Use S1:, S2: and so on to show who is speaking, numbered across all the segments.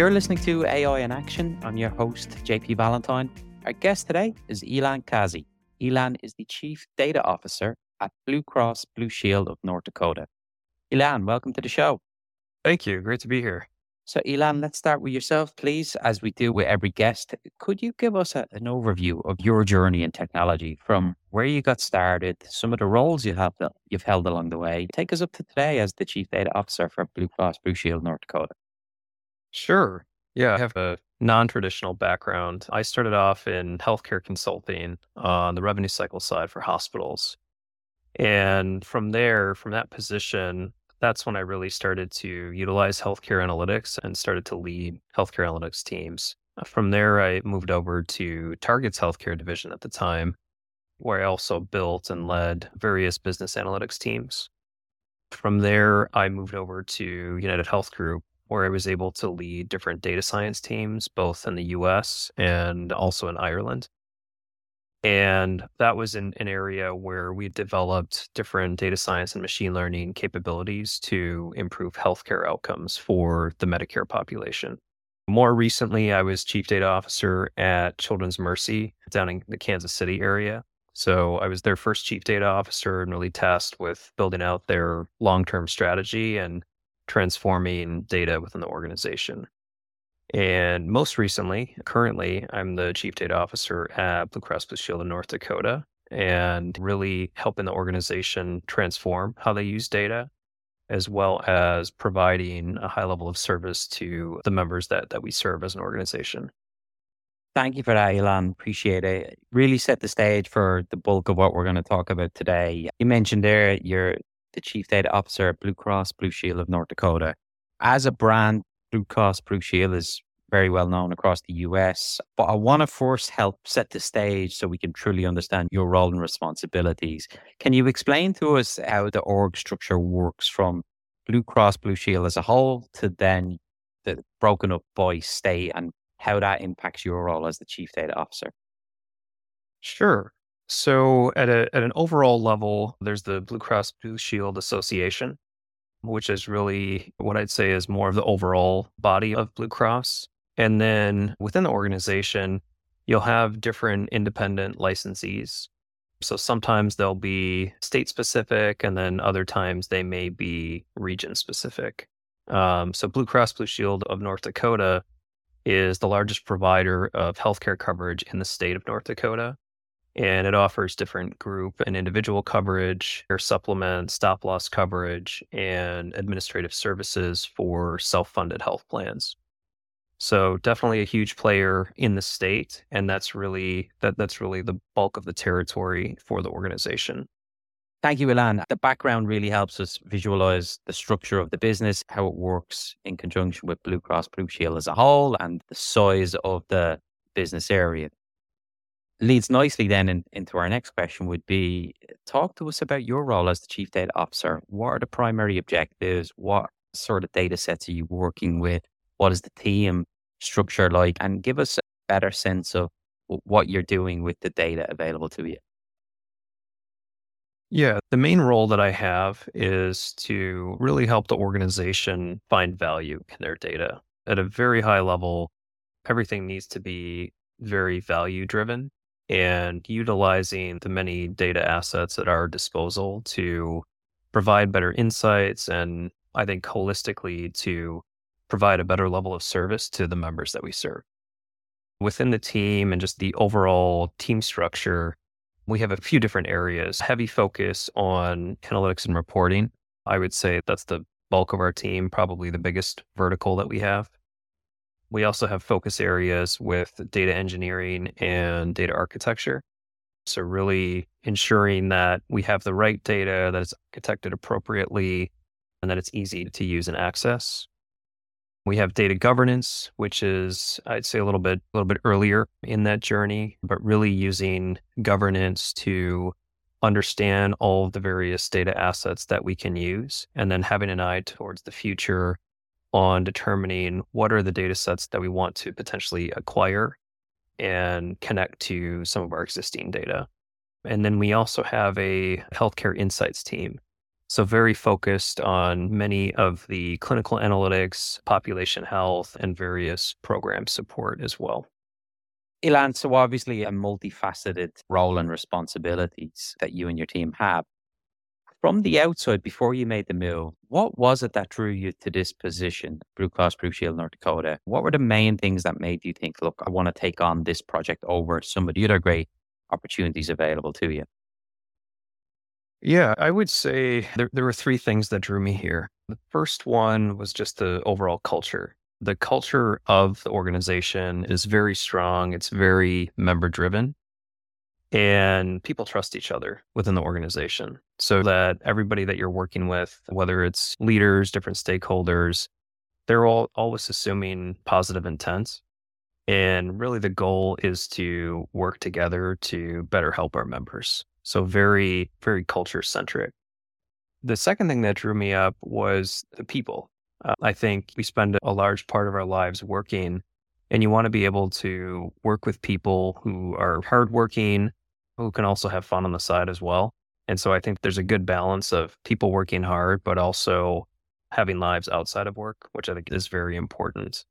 S1: You're listening to AI in Action. I'm your host, JP Valentine. Our guest today is Ylan Kazi. Ylan is the Chief Data Officer at Blue Cross Blue Shield of North Dakota. Ylan, welcome to the show.
S2: Thank you. Great to be here.
S1: So, Ylan, let's start with yourself, please, as we do with every guest. Could you give us a, an overview of your journey in technology from where you got started, some of the roles you have, you've held along the way? Take us up to today as the Chief Data Officer for Blue Cross Blue Shield North Dakota.
S2: Sure. Yeah, I have a non traditional background. I started off in healthcare consulting on the revenue cycle side for hospitals. And from there, from that position, that's when I really started to utilize healthcare analytics and started to lead healthcare analytics teams. From there, I moved over to Target's healthcare division at the time, where I also built and led various business analytics teams. From there, I moved over to United Health Group, where I was able to lead different data science teams, both in the US and also in Ireland. And that was in an area where we developed different data science and machine learning capabilities to improve healthcare outcomes for the Medicare population. More recently, I was chief data officer at Children's Mercy down in the Kansas City area. So I was their first chief data officer and really tasked with building out their long term strategy and transforming data within the organization. And most recently, currently, I'm the chief data officer at Blue Cross Blue Shield in North Dakota and really helping the organization transform how they use data, as well as providing a high level of service to the members that, that we serve as an organization.
S1: Thank you for that, Ylan. Appreciate it. Really set the stage for the bulk of what we're going to talk about today. You mentioned there you're the Chief Data Officer at Blue Cross Blue Shield of North Dakota. As a brand, Blue Cross Blue Shield is very well known across the US. But I want to first help set the stage so we can truly understand your role and responsibilities. Can you explain to us how the org structure works from Blue Cross Blue Shield as a whole to then the broken up by state and how that impacts your role as the Chief Data Officer?
S2: Sure. So at a at an overall level, there's the Blue Cross Blue Shield Association, which is really what I'd say is more of the overall body of Blue Cross. And then within the organization, you'll have different independent licensees. So sometimes they'll be state specific, and then other times they may be region specific. Um, so Blue Cross Blue Shield of North Dakota is the largest provider of healthcare coverage in the state of North Dakota and it offers different group and individual coverage, or supplement, stop loss coverage, and administrative services for self funded health plans. So definitely a huge player in the state, and that's really that that's really the bulk of the territory for the organization.
S1: Thank you, Ylan. The background really helps us visualize the structure of the business, how it works in conjunction with Blue Cross Blue Shield as a whole, and the size of the business area leads nicely then in, into our next question would be talk to us about your role as the chief data officer. What are the primary objectives? What sort of data sets are you working with? What is the team structure like? And give us a better sense of what you're doing with the data available to you.
S2: Yeah the main role that i have is to really help the organization find value in their data. At a very high level everything needs to be very value driven and utilizing the many data assets at our disposal to provide better insights and I think holistically to provide a better level of service to the members that we serve. Within the team and just the overall team structure, we have a few different areas. Heavy focus on analytics and reporting. I would say that's the bulk of our team, probably the biggest vertical that we have. We also have focus areas with data engineering and data architecture. So, really ensuring that we have the right data, that it's architected appropriately, and that it's easy to use and access. We have data governance, which is I'd say a little bit a little bit earlier in that journey, but really using governance to understand all of the various data assets that we can use and then having an eye towards the future on determining what are the data sets that we want to potentially acquire and connect to some of our existing data. And then we also have a healthcare insights team. So, very focused on many of the clinical analytics, population health, and various program support as well.
S1: Ylan, so obviously a multifaceted role and responsibilities that you and your team have. From the outside, before you made the move, what was it that drew you to this position, Blue Cross Blue Shield North Dakota? What were the main things that made you think, look, I want to take on this project over some of the other great opportunities available to you?
S2: Yeah, I would say there, there were three things that drew me here. The first one was just the overall culture. The culture of the organization is very strong, it's very member driven and people trust each other within the organization so that everybody that you're working with, whether it's leaders, different stakeholders, they're all always assuming positive intent. And really the goal is to work together to better help our members. So very, very culture centric. The second thing that drew me up was the people. Uh, I think we spend a large part of our lives working and you want to be able to work with people who are hardworking, who can also have fun on the side as well. And so I think there's a good balance of people working hard, but also having lives outside of work, which I think is very important.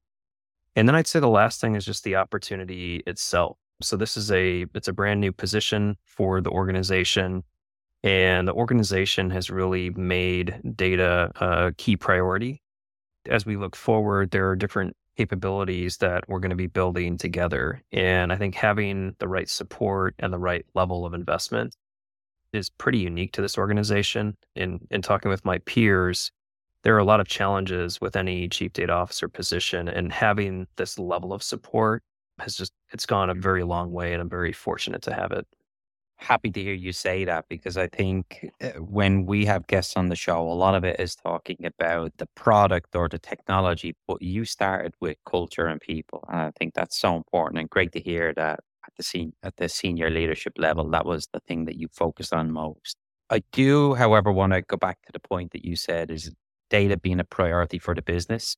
S2: And then I'd say the last thing is just the opportunity itself. So this is a it's a brand new position for the organization and the organization has really made data a key priority. As we look forward, there are different capabilities that we're going to be building together. And I think having the right support and the right level of investment is pretty unique to this organization. In in talking with my peers, there are a lot of challenges with any chief data officer position and having this level of support has just it's gone a very long way and I'm very fortunate to have it
S1: happy to hear you say that because I think uh, when we have guests on the show, a lot of it is talking about the product or the technology, but you started with culture and people. And I think that's so important and great to hear that at the, sen- at the senior leadership level, that was the thing that you focused on most. I do, however, want to go back to the point that you said is data being a priority for the business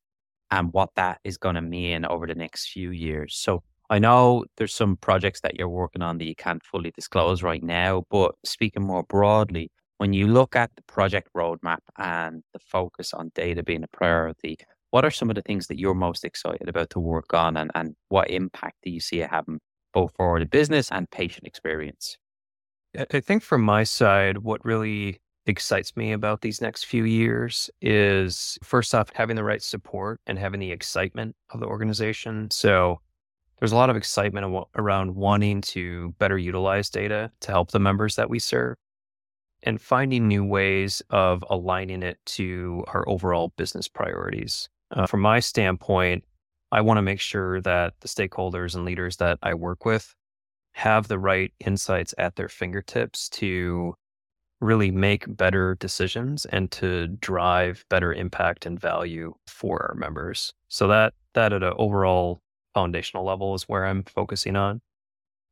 S1: and what that is going to mean over the next few years. So I know there's some projects that you're working on that you can't fully disclose right now, but speaking more broadly, when you look at the project roadmap and the focus on data being a priority, what are some of the things that you're most excited about to work on and, and what impact do you see it having both for the business and patient experience?
S2: I think from my side, what really excites me about these next few years is first off, having the right support and having the excitement of the organization. So there's a lot of excitement around wanting to better utilize data to help the members that we serve and finding new ways of aligning it to our overall business priorities. Uh, from my standpoint, I want to make sure that the stakeholders and leaders that I work with have the right insights at their fingertips to really make better decisions and to drive better impact and value for our members. So that that at an overall foundational level is where I'm focusing on.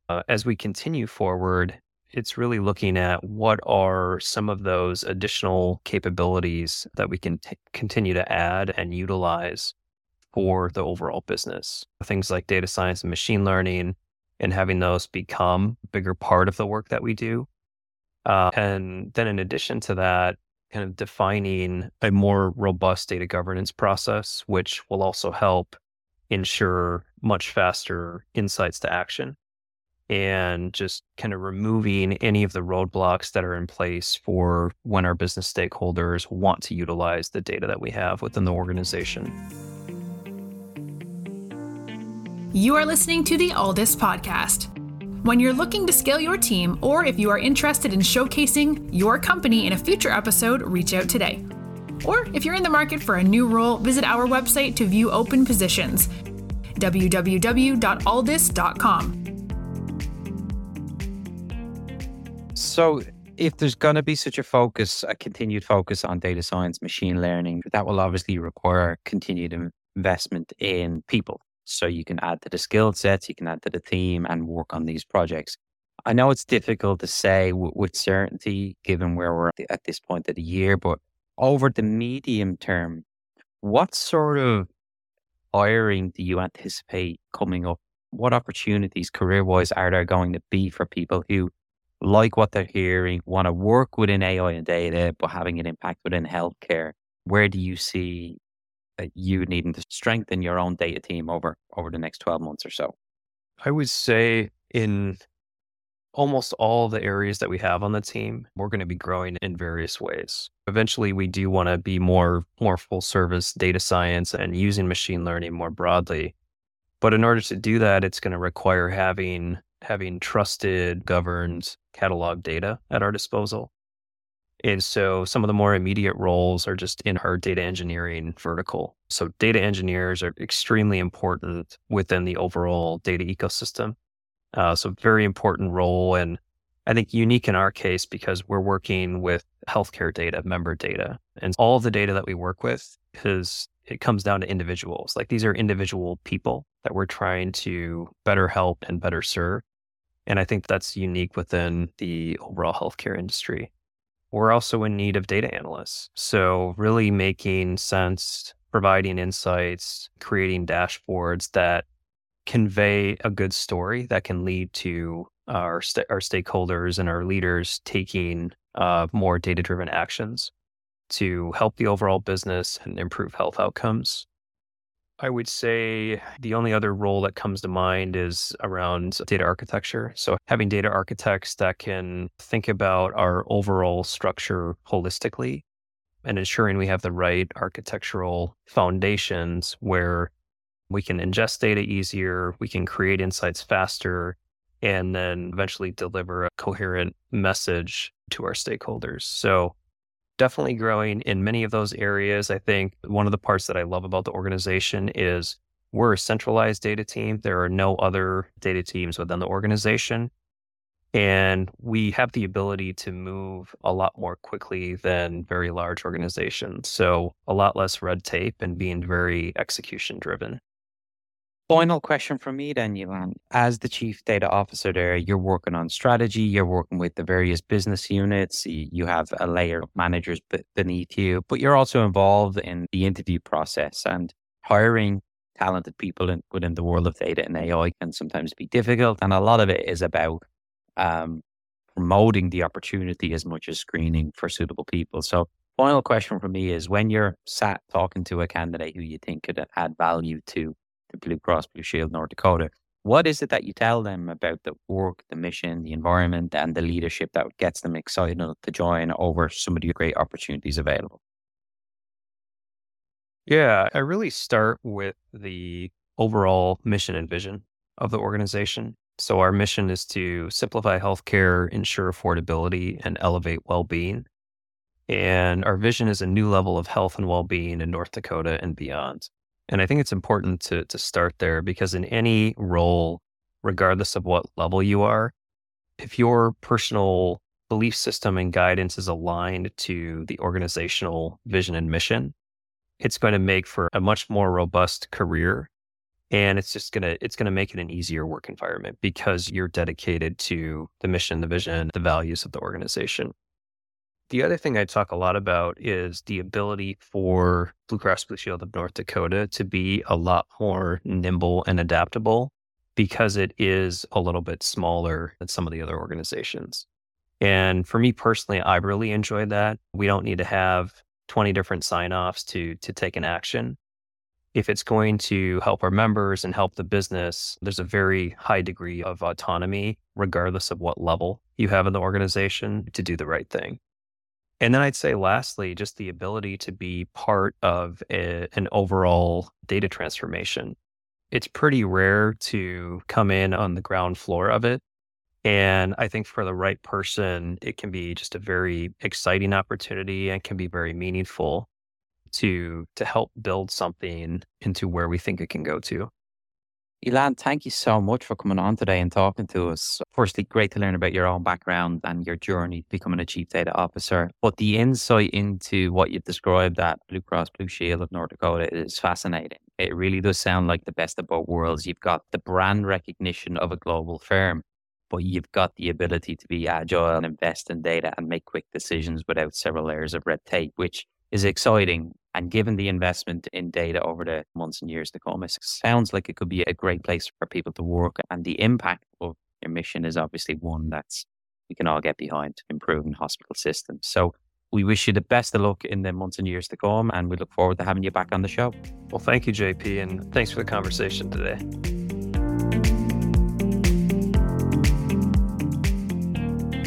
S2: Uh, as we continue forward, it's really looking at what are some of those additional capabilities that we can t- continue to add and utilize for the overall business. Things like data science and machine learning, and having those become a bigger part of the work that we do. Uh, and then, in addition to that, kind of defining a more robust data governance process, which will also help ensure much faster insights to action and just kind of removing any of the roadblocks that are in place for when our business stakeholders want to utilize the data that we have within the organization.
S3: You are listening to the Alldus podcast. When you're looking to scale your team, or if you are interested in showcasing your company in a future episode, reach out today. Or if you're in the market for a new role, visit our website to view open positions www.alldus.com.
S1: So, if there's going to be such a focus, a continued focus on data science, machine learning, that will obviously require continued investment in people. So you can add to the skill sets, you can add to the team and work on these projects. I know it's difficult to say w- with certainty given where we're at this point of the year, but over the medium term, what sort of hiring do you anticipate coming up? What opportunities career wise are there going to be for people who like what they're hearing, want to work within AI and data, but having an impact within healthcare? Where do you see you needing to strengthen your own data team over over the next 12 months or so?
S2: I would say in almost all the areas that we have on the team, we're going to be growing in various ways. Eventually, we do want to be more more full service data science and using machine learning more broadly. But in order to do that, it's going to require having having trusted, governed catalog data at our disposal. And so some of the more immediate roles are just in our data engineering vertical. So data engineers are extremely important within the overall data ecosystem. Uh, so very important role and I think unique in our case because we're working with healthcare data, member data, and all the data that we work with is it comes down to individuals. Like these are individual people that we're trying to better help and better serve. And I think that's unique within the overall healthcare industry. We're also in need of data analysts. So really making sense, providing insights, creating dashboards that convey a good story that can lead to our st- our stakeholders and our leaders taking uh, more data driven actions to help the overall business and improve health outcomes. I would say the only other role that comes to mind is around data architecture. So, having data architects that can think about our overall structure holistically and ensuring we have the right architectural foundations where we can ingest data easier, we can create insights faster, and then eventually deliver a coherent message to our stakeholders. So, definitely growing in many of those areas. I think one of the parts that I love about the organization is we're a centralized data team. There are no other data teams within the organization. And we have the ability to move a lot more quickly than very large organizations. So, a lot less red tape and being very execution driven.
S1: Final question from me then, Ylan. As the chief data officer there, you're working on strategy, you're working with the various business units, you have a layer of managers beneath you, but you're also involved in the interview process and hiring talented people in, within the world of data and AI can sometimes be difficult. And a lot of it is about um, promoting the opportunity as much as screening for suitable people. So final question for me is when you're sat talking to a candidate who you think could add value to the Blue Cross Blue Shield North Dakota. What is it that you tell them about the work, the mission, the environment, and the leadership that gets them excited to join over some of the great opportunities available?
S2: Yeah, I really start with the overall mission and vision of the organization. So, our mission is to simplify healthcare, ensure affordability, and elevate well being. And our vision is a new level of health and well being in North Dakota and beyond. And I think it's important to to start there because in any role, regardless of what level you are, if your personal belief system and guidance is aligned to the organizational vision and mission, it's going to make for a much more robust career and it's just going to it's going to make it an easier work environment because you're dedicated to the mission, the vision, the values of the organization. The other thing I talk a lot about is the ability for Blue Cross Blue Shield of North Dakota to be a lot more nimble and adaptable because it is a little bit smaller than some of the other organizations. And for me personally, I really enjoy that. We don't need to have 20 different sign-offs to to take an action. If it's going to help our members and help the business, there's a very high degree of autonomy, regardless of what level you have in the organization, to do the right thing. And then I'd say, lastly, just the ability to be part of a, an overall data transformation. It's pretty rare to come in on the ground floor of it. And I think for the right person, it can be just a very exciting opportunity and can be very meaningful to to help build something into where we think it can go to.
S1: Ylan, thank you so much for coming on today and talking to us. Firstly, great to learn about your own background and your journey becoming a chief data officer. But the insight into what you've described at Blue Cross Blue Shield of North Dakota is fascinating. It really does sound like the best of both worlds. You've got the brand recognition of a global firm, but you've got the ability to be agile and invest in data and make quick decisions without several layers of red tape, which is exciting. And given the investment in data over the months and years to come, it sounds like it could be a great place for people to work. And the impact of your mission is obviously one that's we can all get behind improving hospital systems. So we wish you the best of luck in the months and years to come, and we look forward to having you back on the show.
S2: Well, thank you, JP, and thanks for the conversation today.